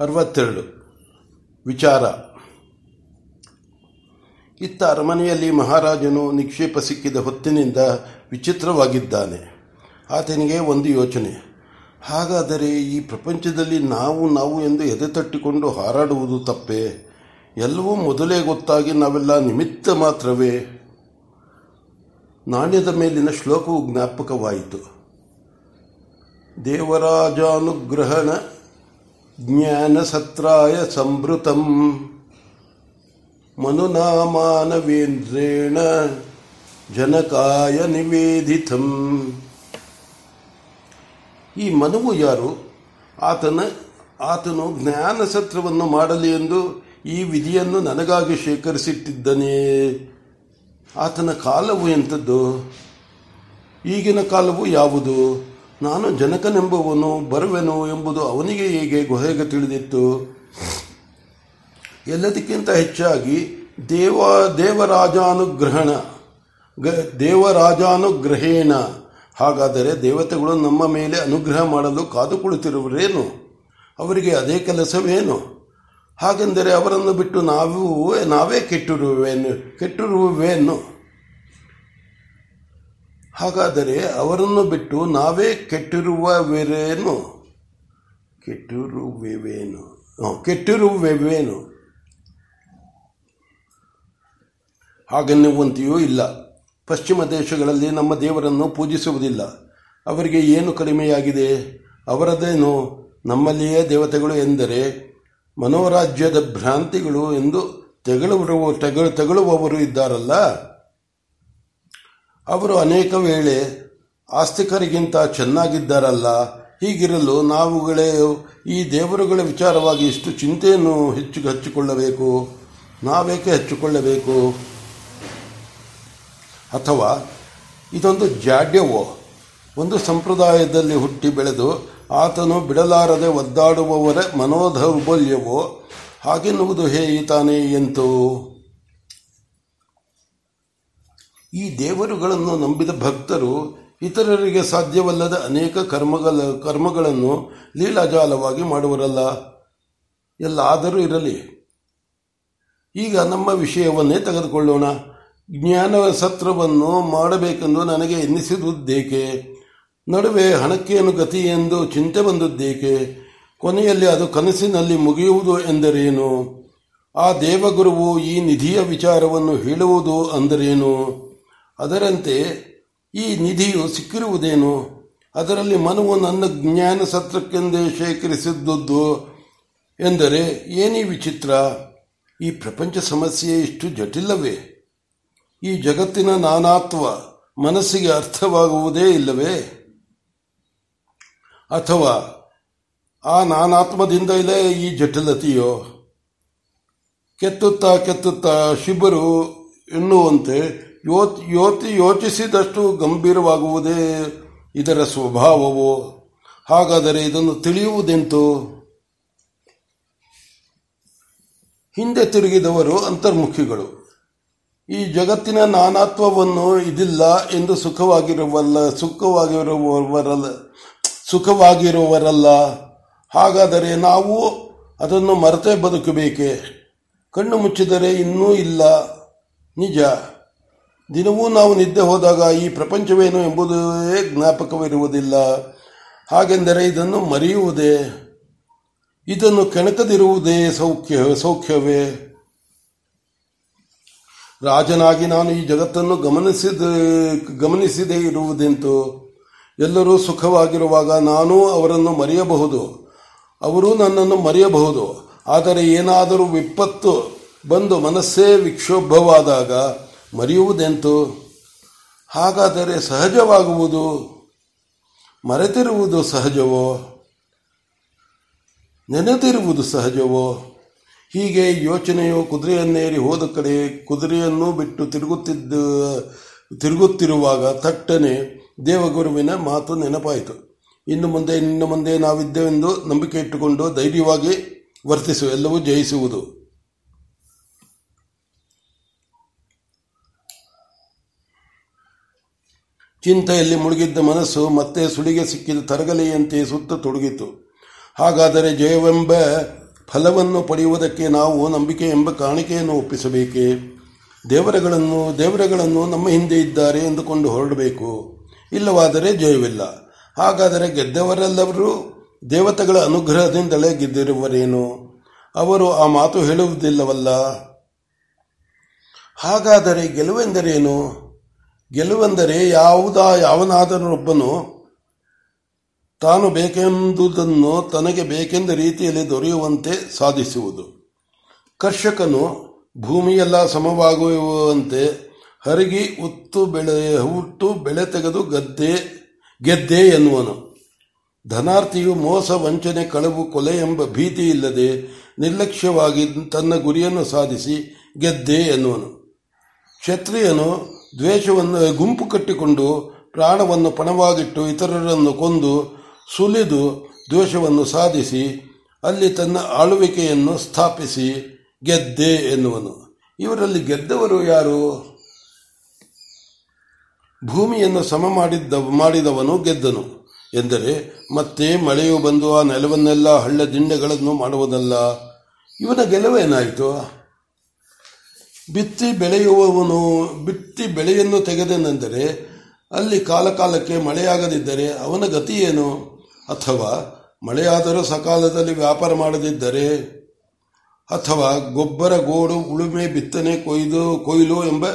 ಅರವತ್ತೆರಡು. ವಿಚಾರ. ಇತ್ತ ಅರಮನೆಯಲ್ಲಿ ಮಹಾರಾಜನು ನಿಕ್ಷೇಪ ಸಿಕ್ಕಿದ ಹೊತ್ತಿನಿಂದ ವಿಚಿತ್ರವಾಗಿದ್ದಾನೆ. ಆತನಿಗೆ ಒಂದು ಯೋಚನೆ. ಹಾಗಾದರೆ ಈ ಪ್ರಪಂಚದಲ್ಲಿ ನಾವು ನಾವು ಎಂದು ಎದೆ ತಟ್ಟಿಕೊಂಡು ಹಾರಾಡುವುದು ತಪ್ಪೇ? ಎಲ್ಲವೂ ಮೊದಲೇ ಗೊತ್ತಾಗಿ ನಾವೆಲ್ಲ ನಿಮಿತ್ತ ಮಾತ್ರವೇ? ನಾಣ್ಯದ ಮೇಲಿನ ಶ್ಲೋಕವು ಜ್ಞಾಪಕವಾಯಿತು. ದೇವರಾಜಾನುಗ್ರಹಣ ಜ್ಞಾನಸತ್ರಾಯ ಸಂಭೃತಂ ಮನುನಾಮಾನವೇಂದ್ರೇಣ ಜನಕಾಯ ನಿವೇದಿತಂ. ಈ ಮನುವು ಯಾರು? ಆತನ, ಆತನು ಜ್ಞಾನಸತ್ರವನ್ನು ಮಾಡಲಿ ಎಂದು ಈ ವಿಧಿಯನ್ನು ನನಗಾಗಿ ಶೇಖರಿಸಿಟ್ಟಿದ್ದನೇ. ಆತನ ಕಾಲವು ಎಂಥದ್ದು? ಈಗಿನ ಕಾಲವು ಯಾವುದು? ನಾನು ಜನಕನೆಂಬುವನು, ಬರುವೆನು ಎಂಬುದು ಅವನಿಗೆ ಹೇಗೆ ಗುಹೆಗೆ ತಿಳಿದಿತ್ತು? ಎಲ್ಲದಕ್ಕಿಂತ ಹೆಚ್ಚಾಗಿ ದೇವ, ದೇವರಾಜಾನುಗ್ರಹಣ ದೇವರಾಜಾನುಗ್ರಹೇಣ. ಹಾಗಾದರೆ ದೇವತೆಗಳು ನಮ್ಮ ಮೇಲೆ ಅನುಗ್ರಹ ಮಾಡಲು ಕಾದು ಕುಳಿತಿರುವರೇನು? ಅವರಿಗೆ ಅದೇ ಕೆಲಸವೇನು? ಹಾಗೆಂದರೆ ಅವರನ್ನು ಬಿಟ್ಟು ನಾವು, ನಾವೇ ಕೆಟ್ಟಿರುವೆನು ಕೆಟ್ಟಿರುವೆನು. ಹಾಗಾದರೆ ಅವರನ್ನು ಬಿಟ್ಟು ನಾವೇ ಕೆಟ್ಟಿರುವವರೇನು? ಕೆಟ್ಟಿರುವೆವೇನು? ಕೆಟ್ಟಿರುವೆವೇನು? ಹಾಗೆನ್ನುವಂತೆಯೂ ಇಲ್ಲ. ಪಶ್ಚಿಮ ದೇಶಗಳಲ್ಲಿ ನಮ್ಮ ದೇವರನ್ನು ಪೂಜಿಸುವುದಿಲ್ಲ. ಅವರಿಗೆ ಏನು ಕಡಿಮೆಯಾಗಿದೆ? ಅವರದೇನು? ನಮ್ಮಲ್ಲಿಯೇ ದೇವತೆಗಳು ಎಂದರೆ ಮನೋರಾಜ್ಯದ ಭ್ರಾಂತಿಗಳು ಎಂದು ತೆಗಳುವರು ತೆಗಳು ತೆಗಳುವವರು ಇದ್ದಾರಲ್ಲ? ಅವರು ಅನೇಕ ವೇಳೆ ಆಸ್ತಿಕರಿಗಿಂತ ಚೆನ್ನಾಗಿದ್ದಾರಲ್ಲ, ಹೀಗಿರಲು ನಾವುಗಳೇ ಈ ದೇವರುಗಳ ವಿಚಾರವಾಗಿ ಇಷ್ಟು ಚಿಂತೆಯನ್ನು ಹೆಚ್ಚು ಹಚ್ಚಿಕೊಳ್ಳಬೇಕು, ನಾವೇಕೆ ಹಚ್ಚಿಕೊಳ್ಳಬೇಕು? ಅಥವಾ ಇದೊಂದು ಜಾಡ್ಯವೋ? ಒಂದು ಸಂಪ್ರದಾಯದಲ್ಲಿ ಹುಟ್ಟಿ ಬೆಳೆದು ಆತನು ಬಿಡಲಾರದೆ ಒದ್ದಾಡುವವರ ಮನೋಧೌರ್ಬಲ್ಯವೋ? ಹಾಗೆನ್ನುವುದು ಹೇಯಿತಾನೆ ಎಂತು? ಈ ದೇವರುಗಳನ್ನು ನಂಬಿದ ಭಕ್ತರು ಇತರರಿಗೆ ಸಾಧ್ಯವಲ್ಲದ ಅನೇಕ ಕರ್ಮಗಳ ಕರ್ಮಗಳನ್ನು ಲೀಲಾಜಾಲವಾಗಿ ಮಾಡುವರಲ್ಲ. ಎಲ್ಲ ಆದರೂ ಇರಲಿ. ಈಗ ನಮ್ಮ ವಿಷಯವನ್ನೇ ತೆಗೆದುಕೊಳ್ಳೋಣ. ಜ್ಞಾನ ಸತ್ರವನ್ನು ಮಾಡಬೇಕೆಂದು ನನಗೆ ಎನ್ನಿಸಿದುದೇಕೆ ನಡುವೆ ಹಣಕ್ಕೇನು ಗತಿ ಎಂದು ಚಿಂತೆ ಬಂದದ್ದೇಕೆ? ಕೊನೆಯಲ್ಲಿ ಅದು ಕನಸಿನಲ್ಲಿ ಮುಗಿಯುವುದು ಎಂದರೇನು? ಆ ದೇವಗುರುವು ಈ ನಿಧಿಯ ವಿಚಾರವನ್ನು ಹೇಳುವುದು ಅಂದರೇನು? ಅದರಂತೆ ಈ ನಿಧಿಯು ಸಿಕ್ಕಿರುವುದೇನು? ಅದರಲ್ಲಿ ಮನವು ನನ್ನ ಜ್ಞಾನ ಸತ್ರಕ್ಕೆಂದೇ ಶೇಖರಿಸಿದ್ದುದು ಎಂದರೆ ಏನೇ ವಿಚಿತ್ರ? ಈ ಪ್ರಪಂಚ ಸಮಸ್ಯೆ ಇಷ್ಟು ಜಟಿಲವೇ? ಈ ಜಗತ್ತಿನ ನಾನಾತ್ವ ಮನಸ್ಸಿಗೆ ಅರ್ಥವಾಗುವುದೇ ಇಲ್ಲವೇ? ಅಥವಾ ಆ ನಾನಾತ್ಮದಿಂದ ಇಲ್ಲೇ ಈ ಜಟಿಲತೆಯೋ? ಕೆತ್ತುತ್ತಾ ಕೆತ್ತುತ್ತಾ ಶಿಬರು ಎನ್ನುವಂತೆ ಯೋತ್ ಯೋಚಿಸಿದಷ್ಟು ಗಂಭೀರವಾಗುವುದೇ ಇದರ ಸ್ವಭಾವವು? ಹಾಗಾದರೆ ಇದನ್ನು ತಿಳಿಯುವುದೆಂತು? ಹಿಂದೆ ತಿರುಗಿದವರು ಅಂತರ್ಮುಖಿಗಳು. ಈ ಜಗತ್ತಿನ ನಾನಾತ್ವವನ್ನು ಇದಿಲ್ಲ ಎಂದು ಸುಖವಾಗಿರುವಲ್ಲ, ಸುಖವಾಗಿರುವವರಲ್ಲ ಸುಖವಾಗಿರುವವರಲ್ಲ ಹಾಗಾದರೆ ನಾವು ಅದನ್ನು ಮರೆತೇ ಬದುಕಬೇಕೆ? ಕಣ್ಣು ಮುಚ್ಚಿದರೆ ಇನ್ನೂ ಇಲ್ಲ. ನಿಜ. ದಿನವೂ ನಾವು ನಿದ್ದೆ ಹೋದಾಗ ಈ ಪ್ರಪಂಚವೇನು ಎಂಬುದೇ ಜ್ಞಾಪಕವಿರುವುದಿಲ್ಲ. ಹಾಗೆಂದರೆ ಇದನ್ನು ಮರೆಯುವುದೇ? ಇದನ್ನು ಕೆಣಕದಿರುವುದೇ ಸೌಖ್ಯ, ಸೌಖ್ಯವೇ? ರಾಜನಾಗಿ ನಾನು ಈ ಜಗತ್ತನ್ನು ಗಮನಿಸಿದ, ಗಮನಿಸದೇ ಇರುವುದೆಂತು? ಎಲ್ಲರೂ ಸುಖವಾಗಿರುವಾಗ ನಾನು ಅವರನ್ನು ಮರೆಯಬಹುದು. ಅವರು ನನ್ನನ್ನು ಮರೆಯಬಹುದು. ಆದರೆ ಏನಾದರೂ ವಿಪತ್ತು ಬಂದು ಮನಸ್ಸೇ ವಿಕ್ಷೋಭವಾದಾಗ ಮರೆಯುವುದೆಂತು? ಹಾಗಾದರೆ ಸಹಜವಾಗುವುದು? ಮರೆತಿರುವುದು ಸಹಜವೋ? ನೆನೆದಿರುವುದು ಸಹಜವೋ? ಹೀಗೆ ಯೋಚನೆಯು ಕುದುರೆಯನ್ನೇರಿ ಹೋದ ಕಡೆ ಕುದುರೆಯನ್ನು ಬಿಟ್ಟು ತಿರುಗುತ್ತಿದ್ದ, ತಿರುಗುತ್ತಿರುವಾಗ ತಟ್ಟನೆ ದೇವಗುರುವಿನ ಮಾತು ನೆನಪಾಯಿತು. ಇನ್ನು ಮುಂದೆ ಇನ್ನು ಮುಂದೆ ನಾವಿದ್ದೇವೆಂದು ನಂಬಿಕೆ ಇಟ್ಟುಕೊಂಡು ಧೈರ್ಯವಾಗಿ ವರ್ತಿಸು ಎಲ್ಲವೂ ಜಯಿಸುವುದು. ಚಿಂತೆಯಲ್ಲಿ ಮುಳುಗಿದ್ದ ಮನಸ್ಸು ಮತ್ತೆ ಸುಳಿಗೆ ಸಿಕ್ಕಿದ ತರಗಲೆಯಂತೆ ಸುತ್ತ ತೊಡಗಿತು. ಹಾಗಾದರೆ ಜಯವೆಂಬ ಫಲವನ್ನು ಪಡೆಯುವುದಕ್ಕೆ ನಾವು ನಂಬಿಕೆ ಎಂಬ ಕಾಣಿಕೆಯನ್ನು ಒಪ್ಪಿಸಬೇಕೇ? ದೇವರಗಳನ್ನು ದೇವರಗಳನ್ನು ನಮ್ಮ ಹಿಂದೆ ಇದ್ದಾರೆ ಎಂದುಕೊಂಡು ಹೊರಡಬೇಕು. ಇಲ್ಲವಾದರೆ ಜಯವಿಲ್ಲ. ಹಾಗಾದರೆ ಗೆದ್ದವರೆಲ್ಲರೂ ದೇವತೆಗಳ ಅನುಗ್ರಹದಿಂದಲೇ ಗೆದ್ದಿರುವರೇನು? ಅವರು ಆ ಮಾತು ಹೇಳುವುದಿಲ್ಲವಲ್ಲ. ಹಾಗಾದರೆ ಗೆಲುವೆಂದರೇನು? ಗೆಲುವೆಂದರೆ ಯಾವುದಾ ಯಾವನಾದರೊಬ್ಬನು ತಾನು ಬೇಕೆಂದುದನ್ನು ತನಗೆ ಬೇಕೆಂದ ರೀತಿಯಲ್ಲಿ ದೊರೆಯುವಂತೆ ಸಾಧಿಸುವುದು. ಕರ್ಷಕನು ಭೂಮಿಯೆಲ್ಲ ಸಮವಾಗುವಂತೆ ಹರಗಿ ಉತ್ತು ಬೆಳೆ, ಹುಟ್ಟು ಬೆಳೆ ತೆಗೆದು ಗದ್ದೆ, ಗೆದ್ದೆ ಎನ್ನುವನು. ಧನಾರ್ಥಿಯು ಮೋಸ, ವಂಚನೆ, ಕಳವು, ಕೊಲೆ ಎಂಬ ಭೀತಿ ಇಲ್ಲದೆ ನಿರ್ಲಕ್ಷ್ಯವಾಗಿ ತನ್ನ ಗುರಿಯನ್ನು ಸಾಧಿಸಿ ಗೆದ್ದೆ ಎನ್ನುವನು. ಕ್ಷತ್ರಿಯನು ದ್ವೇಷವನ್ನು ಗುಂಪು ಕಟ್ಟಿಕೊಂಡು ಪ್ರಾಣವನ್ನು ಪಣವಾಗಿಟ್ಟು ಇತರರನ್ನು ಕೊಂದು ಸುಲಿದು ದ್ವೇಷವನ್ನು ಸಾಧಿಸಿ ಅಲ್ಲಿ ತನ್ನ ಆಳ್ವಿಕೆಯನ್ನು ಸ್ಥಾಪಿಸಿ ಗೆದ್ದೆ ಎನ್ನುವನು. ಇವರಲ್ಲಿ ಗೆದ್ದವರು ಯಾರು? ಭೂಮಿಯನ್ನು ಸಮ ಮಾಡಿದ್ದ, ಮಾಡಿದವನು ಗೆದ್ದನು. ಎಂದರೆ, ಮತ್ತೆ ಮಳೆಯು ಬಂದು ಆ ನೆಲವನ್ನೆಲ್ಲ ಹಳ್ಳ ದಿಂಡೆಗಳನ್ನು ಮಾಡುವುದಲ್ಲ. ಇವನ ಗೆಲುವೇನಾಯಿತು? ಬಿತ್ತಿ ಬೆಳೆಯುವವನು ಬಿತ್ತಿ ಬೆಳೆಯನ್ನು ತೆಗೆದನೆಂದರೆ ಅಲ್ಲಿ ಕಾಲಕಾಲಕ್ಕೆ ಮಳೆಯಾಗದಿದ್ದರೆ ಅವನ ಗತಿ ಏನು? ಅಥವಾ ಮಳೆಯಾದರೂ ಸಕಾಲದಲ್ಲಿ ವ್ಯಾಪಾರ ಮಾಡದಿದ್ದರೆ? ಅಥವಾ ಗೊಬ್ಬರ, ಗೋಡು, ಉಳುಮೆ, ಬಿತ್ತನೆ, ಕೊಯ್ದು, ಕೊಯ್ಲು ಎಂಬ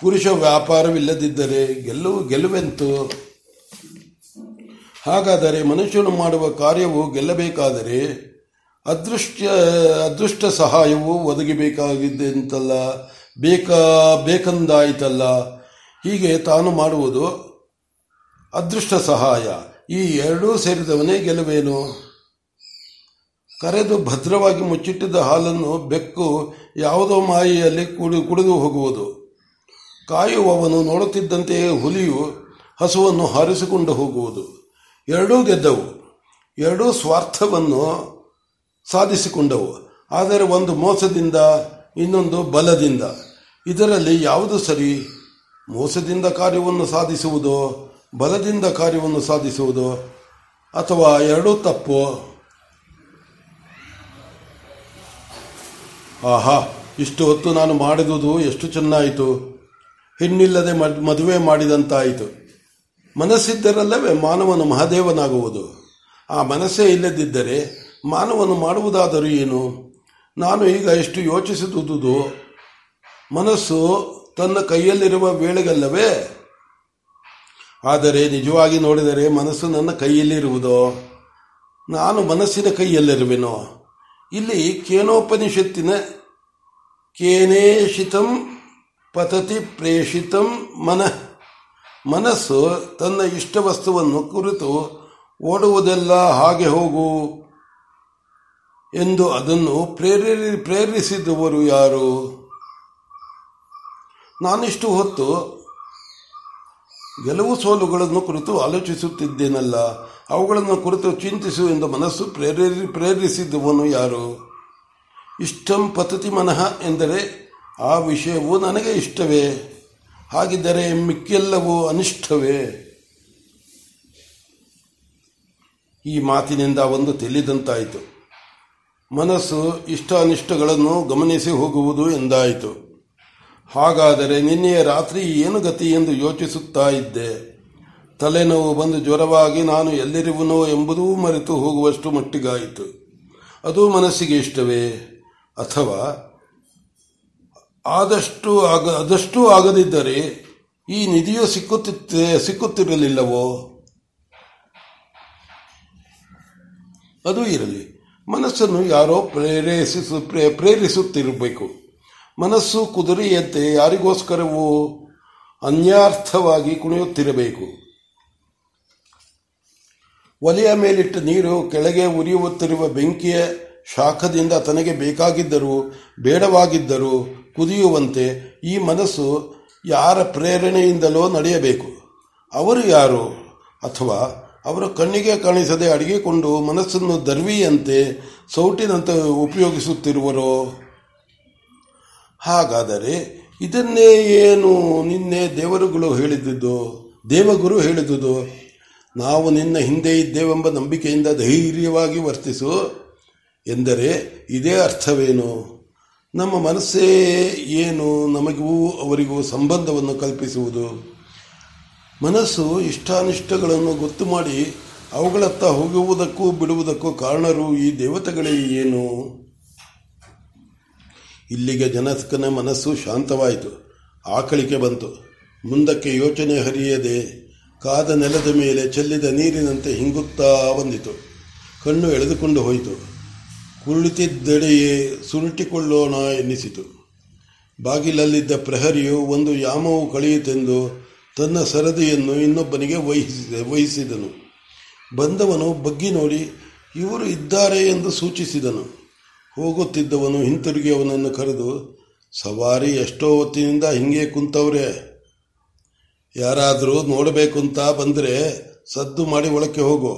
ಪುರುಷ ವ್ಯಾಪಾರವಿಲ್ಲದಿದ್ದರೆ ಗೆಲ್ಲುವು ಗೆಲುವೆಂತು ಹಾಗಾದರೆ ಮನುಷ್ಯನು ಮಾಡುವ ಕಾರ್ಯವು ಗೆಲ್ಲಬೇಕಾದರೆ ಅದೃಷ್ಟ ಅದೃಷ್ಟ ಸಹಾಯವು ಒದಗಿಬೇಕಾಗಿದ್ದೆಂತಲ್ಲ ಬೇಕಾ, ಬೇಕಂದಾಯಿತಲ್ಲ. ಹೀಗೆ ತಾನು ಮಾಡುವುದು ಅದೃಷ್ಟ ಸಹಾಯ. ಈ ಎರಡೂ ಸೇರಿದವನೇ ಗೆಲುವೇನು? ಕರೆದು ಭದ್ರವಾಗಿ ಮುಚ್ಚಿಟ್ಟಿದ್ದ ಹಾಲನ್ನು ಬೆಕ್ಕು ಯಾವುದೋ ಮಾಯಿಯಲ್ಲಿ ಕುಡಿ, ಕುಡಿದು ಹೋಗುವುದು. ಕಾಯುವವನು ನೋಡುತ್ತಿದ್ದಂತೆಯೇ ಹುಲಿಯು ಹಸುವನ್ನು ಹಾರಿಸಿಕೊಂಡು ಹೋಗುವುದು. ಎರಡೂ ಗೆದ್ದವು. ಎರಡೂ ಸ್ವಾರ್ಥವನ್ನು ಸಾಧಿಸಿಕೊಂಡವು. ಆದರೆ ಒಂದು ಮೋಸದಿಂದ, ಇನ್ನೊಂದು ಬಲದಿಂದ. ಇದರಲ್ಲಿ ಯಾವುದು ಸರಿ? ಮೋಸದಿಂದ ಕಾರ್ಯವನ್ನು ಸಾಧಿಸುವುದು, ಬಲದಿಂದ ಕಾರ್ಯವನ್ನು ಸಾಧಿಸುವುದು, ಅಥವಾ ಎರಡೂ ತಪ್ಪು? ಆಹಾ, ಇಷ್ಟು ಹೊತ್ತು ನಾನು ಮಾಡಿದುದು ಎಷ್ಟು ಚೆನ್ನಾಯಿತು. ಹೆಣ್ಣಿಲ್ಲದೆ ಮದುವೆ ಮಾಡಿದಂತಾಯಿತು. ಮನಸ್ಸಿದ್ದರಲ್ಲವೇ ಮಾನವನು ಮಹಾದೇವನಾಗುವುದು. ಆ ಮನಸ್ಸೇ ಇಲ್ಲದಿದ್ದರೆ ಮಾನವನು ಮಾಡುವುದಾದರೂ ಏನು? ನಾನು ಈಗ ಎಷ್ಟು ಯೋಚಿಸಿದುದು ಮನಸ್ಸು ತನ್ನ ಕೈಯಲ್ಲಿರುವ ವೇಳೆಗಲ್ಲವೇ? ಆದರೆ ನಿಜವಾಗಿ ನೋಡಿದರೆ ಮನಸ್ಸು ನನ್ನ ಕೈಯಲ್ಲಿರುವುದೋ? ನಾನು ಮನಸ್ಸಿನ ಕೈಯಲ್ಲಿರುವೆನೋ? ಇಲ್ಲಿ ಕೇನೋಪನಿಷತ್ತಿನ ಕೇನೇಷಿತಂ ಪತತಿ ಪ್ರೇಷಿತಂ ಮನಃ. ಮನಸ್ಸು ತನ್ನ ಇಷ್ಟ ವಸ್ತುವನ್ನು ಕುರಿತು ಓಡುವುದೆಲ್ಲ ಹಾಗೆ ಹೋಗು. ಎಂದು ಅದನ್ನು ಪ್ರೇರಿ ಪ್ರೇರಿಸಿದವರು ಯಾರು? ನಾನಿಷ್ಟು ಹೊತ್ತು ಗೆಲುವು ಸೋಲುಗಳನ್ನು ಕುರಿತು ಆಲೋಚಿಸುತ್ತಿದ್ದೇನಲ್ಲ, ಅವುಗಳನ್ನು ಕುರಿತು ಚಿಂತಿಸು ಎಂದು ಮನಸ್ಸು ಪ್ರೇರೇರಿ, ಪ್ರೇರಿಸಿದವನು ಯಾರು? ಇಷ್ಟಂ ಪತತಿ ಮನಃ ಎಂದರೆ ಆ ವಿಷಯವು ನನಗೆ ಇಷ್ಟವೇ? ಹಾಗಿದ್ದರೆ ಮಿಕ್ಕೆಲ್ಲವೂ ಅನಿಷ್ಟವೇ? ಈ ಮಾತಿನಿಂದ ಒಂದು ತಿಳಿದಂತಾಯಿತು. ಮನಸ್ಸು ಇಷ್ಟ ಅನಿಷ್ಟಗಳನ್ನು ಗಮನಿಸಿ ಹೋಗುವುದು ಎಂದಾಯಿತು. ಹಾಗಾದರೆ ನಿನ್ನೆಯ ರಾತ್ರಿ ಏನು ಗತಿ ಎಂದು ಯೋಚಿಸುತ್ತಾ ಇದ್ದೆ. ತಲೆನೋವು ಬಂದು ಜ್ವರವಾಗಿ ನಾನು ಎಲ್ಲಿರುವನೋ ಎಂಬುದೂ ಮರೆತು ಹೋಗುವಷ್ಟು ಮಟ್ಟಿಗಾಯಿತು. ಅದು ಮನಸ್ಸಿಗೆ ಇಷ್ಟವೇ? ಅಥವಾ ಆದಷ್ಟು ಆಗ ಅದಷ್ಟು ಆಗದಿದ್ದರೆ ಈ ನಿಧಿಯು ಸಿಕ್ಕುತ್ತಿತ್ತೆ, ಸಿಕ್ಕುತ್ತಿರಲಿಲ್ಲವೋ? ಅದು ಇರಲಿ. ಮನಸ್ಸನ್ನು ಯಾರೋ ಪ್ರೇರೇಸಿಸು ಪ್ರೇರಿಸುತ್ತಿರಬೇಕು. ಮನಸ್ಸು ಕುದುರೆಯಂತೆ ಯಾರಿಗೋಸ್ಕರವೂ ಅನ್ಯಾರ್ಥವಾಗಿ ಕುಣಿಯುತ್ತಿರಬೇಕು. ಒಲೆಯ ಮೇಲಿಟ್ಟ ನೀರು ಕೆಳಗೆ ಉರಿಯುತ್ತಿರುವ ಬೆಂಕಿಯ ಶಾಖದಿಂದ ತನಗೆ ಬೇಕಾಗಿದ್ದರೂ, ಬೇಡವಾಗಿದ್ದರೂ ಕುದಿಯುವಂತೆ ಈ ಮನಸ್ಸು ಯಾರ ಪ್ರೇರಣೆಯಿಂದಲೋ ನಡೆಯಬೇಕು. ಅವರು ಯಾರು ಅಥವಾ ಅವರ ಕಣ್ಣಿಗೆ ಕಾಣಿಸದೆ ಅಡಗಿಕೊಂಡು ಮನಸ್ಸನ್ನು ದರ್ವಿಯಂತೆ ಸೌಟಿನಂತೆ ಉಪಯೋಗಿಸುತ್ತಿರುವರೋ? ಹಾಗಾದರೆ ಇದನ್ನೇ ಏನು ನಿನ್ನೆ ದೇವರುಗಳು ಹೇಳಿದ್ದುದು ದೇವಗುರು ಹೇಳಿದುದು? ನಾವು ನಿನ್ನ ಹಿಂದೆ ಇದ್ದೇವೆಂಬ ನಂಬಿಕೆಯಿಂದ ಧೈರ್ಯವಾಗಿ ವರ್ತಿಸು ಎಂದರೆ ಇದೇ ಅರ್ಥವೇನು? ನಮ್ಮ ಮನಸ್ಸೇ ಏನು? ನಮಗೂ ಅವರಿಗೂ ಸಂಬಂಧವನ್ನು ಕಲ್ಪಿಸುವುದು. ಮನಸ್ಸು ಇಷ್ಟಾನಿಷ್ಟಗಳನ್ನು ಗೊತ್ತು ಮಾಡಿ ಅವುಗಳತ್ತ ಹೋಗುವುದಕ್ಕೂ ಬಿಡುವುದಕ್ಕೂ ಕಾರಣರು ಈ ದೇವತೆಗಳೇ ಏನು? ಇಲ್ಲಿಗೆ ಜನಸ್ಕನ ಮನಸ್ಸು ಶಾಂತವಾಯಿತು. ಆಕಳಿಕೆ ಬಂತು. ಮುಂದಕ್ಕೆ ಯೋಚನೆ ಹರಿಯದೆ ಕಾದ ನೆಲದ ಮೇಲೆ ಚೆಲ್ಲಿದ ನೀರಿನಂತೆ ಹಿಂಗುತ್ತಾ ಬಂದಿತು. ಕಣ್ಣು ಎಳೆದುಕೊಂಡು ಹೋಯಿತು. ಕುರುಳಿತಿದ್ದೆಡೆಯೇ ಸುರುಟಿಕೊಳ್ಳೋಣ ಎನ್ನಿಸಿತು. ಬಾಗಿಲಲ್ಲಿದ್ದ ಪ್ರಹರಿಯು ಒಂದು ಯಾಮವು ಕಳೆಯಿತೆಂದು ತನ್ನ ಸರದಿಯನ್ನು ಇನ್ನೊಬ್ಬನಿಗೆ ವಹಿಸಿದ, ವಹಿಸಿದನು. ಬಂದವನು ಬಗ್ಗಿ ನೋಡಿ, ಇವರು ಇದ್ದಾರೆ ಎಂದು ಸೂಚಿಸಿದನು. ಹೋಗುತ್ತಿದ್ದವನು ಹಿಂತಿರುಗಿ ಅವನನ್ನು ಕರೆದು, ಸವಾರಿ ಎಷ್ಟೋ ಹೊತ್ತಿನಿಂದ ಹಿಂಗೆ ಕುಂತವ್ರೆ. ಯಾರಾದರೂ ನೋಡಬೇಕು ಅಂತ ಬಂದರೆ ಸದ್ದು ಮಾಡಿ ಒಳಕ್ಕೆ ಹೋಗು,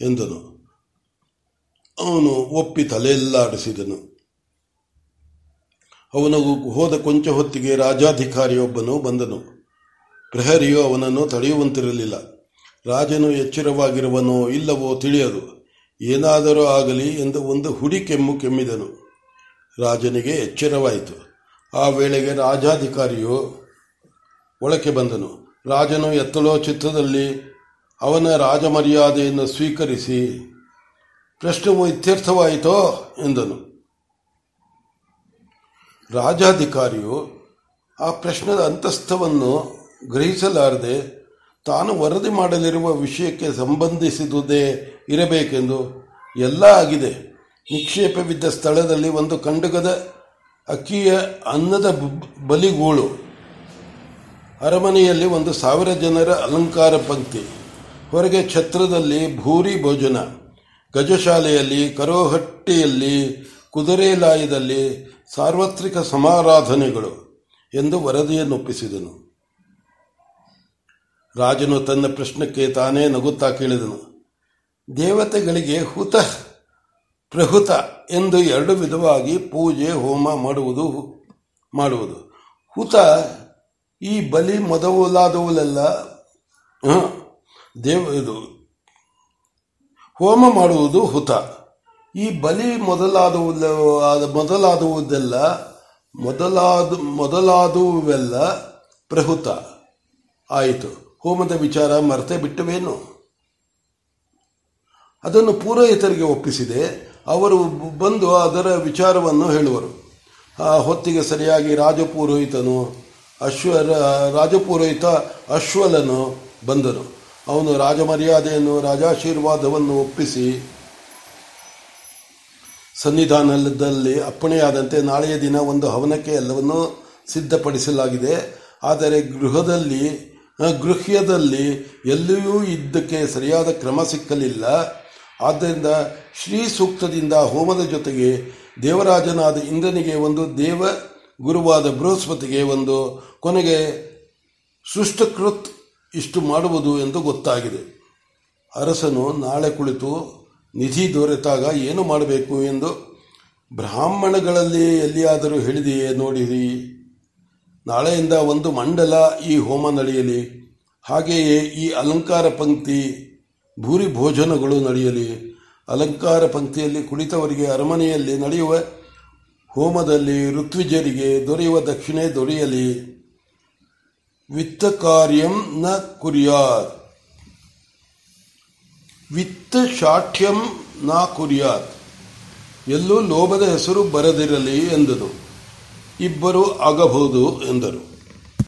ಎಂದನು. ಅವನು ಒಪ್ಪಿ ತಲೆಯೆಲ್ಲಾಡಿಸಿದನು. ಅವನು ಹೋದ ಕೊಂಚ ಹೊತ್ತಿಗೆ ರಾಜಾಧಿಕಾರಿಯೊಬ್ಬನು ಬಂದನು. ಪ್ರಹರಿಯು ಅವನನ್ನು ತಡೆಯುವಂತಿರಲಿಲ್ಲ. ರಾಜನು ಎಚ್ಚರವಾಗಿರುವನೋ ಇಲ್ಲವೋ ತಿಳಿಯದು. ಏನಾದರೂ ಆಗಲಿ ಎಂದು ಒಂದು ಹುಡಿ ಕೆಮ್ಮು ಕೆಮ್ಮಿದನು. ರಾಜನಿಗೆ ಎಚ್ಚರವಾಯಿತು. ಆ ವೇಳೆಗೆ ರಾಜಾಧಿಕಾರಿಯು ಒಳಕ್ಕೆ ಬಂದನು. ರಾಜನು ಎತ್ತಲೋ ಚಿತ್ರದಲ್ಲಿ ಅವನ ರಾಜಮರ್ಯಾದೆಯನ್ನು ಸ್ವೀಕರಿಸಿ, ಪ್ರಶ್ನೆವು ಇತ್ಯರ್ಥವಾಯಿತೋ? ಎಂದನು. ರಾಜಾಧಿಕಾರಿಯು ಆ ಪ್ರಶ್ನದ ಅಂತಸ್ಥವನ್ನು ಗ್ರಹಿಸಲಾರದೆ ತಾನು ವರದಿ ಮಾಡಲಿರುವ ವಿಷಯಕ್ಕೆ ಸಂಬಂಧಿಸಿದುದೇ ಇರಬೇಕೆಂದು ಎಲ್ಲ ಆಗಿದೆ. ನಿಕ್ಷೇಪವಿದ್ದ ಸ್ಥಳದಲ್ಲಿ ಒಂದು ಕಂಡಗದ ಅಕ್ಕಿಯ ಅನ್ನದ ಬಲಿಗೂಳು. ಅರಮನೆಯಲ್ಲಿ ಒಂದು ಸಾವಿರ ಜನರ ಅಲಂಕಾರ ಪಂಕ್ತಿ. ಹೊರಗೆ ಛತ್ರದಲ್ಲಿ ಭೂರಿ ಭೋಜನ. ಗಜಶಾಲೆಯಲ್ಲಿ ಕರೋಹಟ್ಟಿಯಲ್ಲಿ ಕುದುರೆಲಾಯದಲ್ಲಿ ಸಾರ್ವತ್ರಿಕ ಸಮಾರಾಧನೆಗಳು ಎಂದು ವರದಿಯನ್ನೊಪ್ಪಿಸಿದನು ರಾಜನು ತನ್ನ ಪ್ರಶ್ನಕ್ಕೆ ತಾನೇ ನಗುತ್ತಾ ಕೇಳಿದನು. ದೇವತೆಗಳಿಗೆ ಹುತ, ಪ್ರಹುತ ಎಂದು ಎರಡು ವಿಧವಾಗಿ ಪೂಜೆ, ಹೋಮ ಮಾಡುವುದು ಮಾಡುವುದು. ಹುತ ಈ ಬಲಿ ಮೊದಲಾದವುಲೆಲ್ಲ ದೇವ ಇದು, ಹೋಮ ಮಾಡುವುದು ಹುತ. ಈ ಬಲಿ ಮೊದಲಾದವು ಮೊದಲಾದುವುದೆಲ್ಲ, ಮೊದಲಾದ ಮೊದಲಾದುವೆಲ್ಲ ಪ್ರಹುತ. ಆಯಿತು. ಹೋಮದ ವಿಚಾರ ಮರೆತೇ ಬಿಟ್ಟವೇನು? ಅದನ್ನು ಪೂರೋಹಿತರಿಗೆ ಒಪ್ಪಿಸಿದೆ. ಅವರು ಬಂದು ಅದರ ವಿಚಾರವನ್ನು ಹೇಳುವರು. ಆ ಹೊತ್ತಿಗೆ ಸರಿಯಾಗಿ ರಾಜಪುರೋಹಿತನು ಅಶ್ವ ರಾಜಪುರೋಹಿತ ಅಶ್ವಲನು ಬಂದನು. ಅವನು ರಾಜಮರ್ಯಾದೆಯನ್ನು, ರಾಜಾಶೀರ್ವಾದವನ್ನು ಒಪ್ಪಿಸಿ ಸನ್ನಿಧಾನದಲ್ಲಿ ಅಪ್ಪಣೆಯಾದಂತೆ ನಾಳೆಯ ದಿನ ಒಂದು ಹವನಕ್ಕೆ ಎಲ್ಲವನ್ನೂ ಸಿದ್ಧಪಡಿಸಲಾಗಿದೆ. ಆದರೆ ಗೃಹದಲ್ಲಿ ಗೃಹ್ಯದಲ್ಲಿ ಎಲ್ಲಿಯೂ ಇದ್ದಕ್ಕೆ ಸರಿಯಾದ ಕ್ರಮ ಸಿಕ್ಕಲಿಲ್ಲ. ಆದ್ದರಿಂದ ಶ್ರೀ ಸೂಕ್ತದಿಂದ ಹೋಮದ ಜೊತೆಗೆ ದೇವರಾಜನಾದ ಇಂದ್ರನಿಗೆ ಒಂದು ದೇವ ಗುರುವಾದ ಬೃಹಸ್ಪತಿಗೆ ಒಂದು ಕೊನೆಗೆ ಸೃಷ್ಟಕೃತ್ ಇಷ್ಟು ಮಾಡುವುದು ಎಂದು ಗೊತ್ತಾಗಿದೆ. ಅರಸನು ನಾಳೆ ಕುಳಿತು ನಿಧಿ ದೊರೆತಾಗ ಏನು ಮಾಡಬೇಕು ಎಂದು ಬ್ರಾಹ್ಮಣಗಳಲ್ಲಿ ಎಲ್ಲಿಯಾದರೂ ಹೇಳಿದೆಯೇ ನೋಡಿರಿ. ನಾಳೆಯಿಂದ ಒಂದು ಮಂಡಲ ಈ ಹೋಮ ನಡೆಯಲಿ. ಹಾಗೆಯೇ ಈ ಅಲಂಕಾರ ಪಂಕ್ತಿ, ಭೂರಿ ಭೋಜನಗಳು ನಡೆಯಲಿ. ಅಲಂಕಾರ ಪಂಕ್ತಿಯಲ್ಲಿ ಕುಳಿತವರಿಗೆ ಅರಮನೆಯಲ್ಲಿ ನಡೆಯುವ ಹೋಮದಲ್ಲಿ ಋತ್ವಿಜರಿಗೆ ದೊರೆಯುವ ದಕ್ಷಿಣೆ ದೊರೆಯಲಿ. ವಿತ್ತ ಕಾರ್ಯಂ ನ ಕುರ್ಯಾತ್. ವಿತ್ತ ಶಾಠ್ಯಂ ನ ಕುರಿಯಾತ್. ಎಲ್ಲೂ ಲೋಭದ ಹೆಸರು ಬರದಿರಲಿ ಎಂದನು. ಇಬ್ಬರು ಆಗಬಹುದು ಎಂದರು.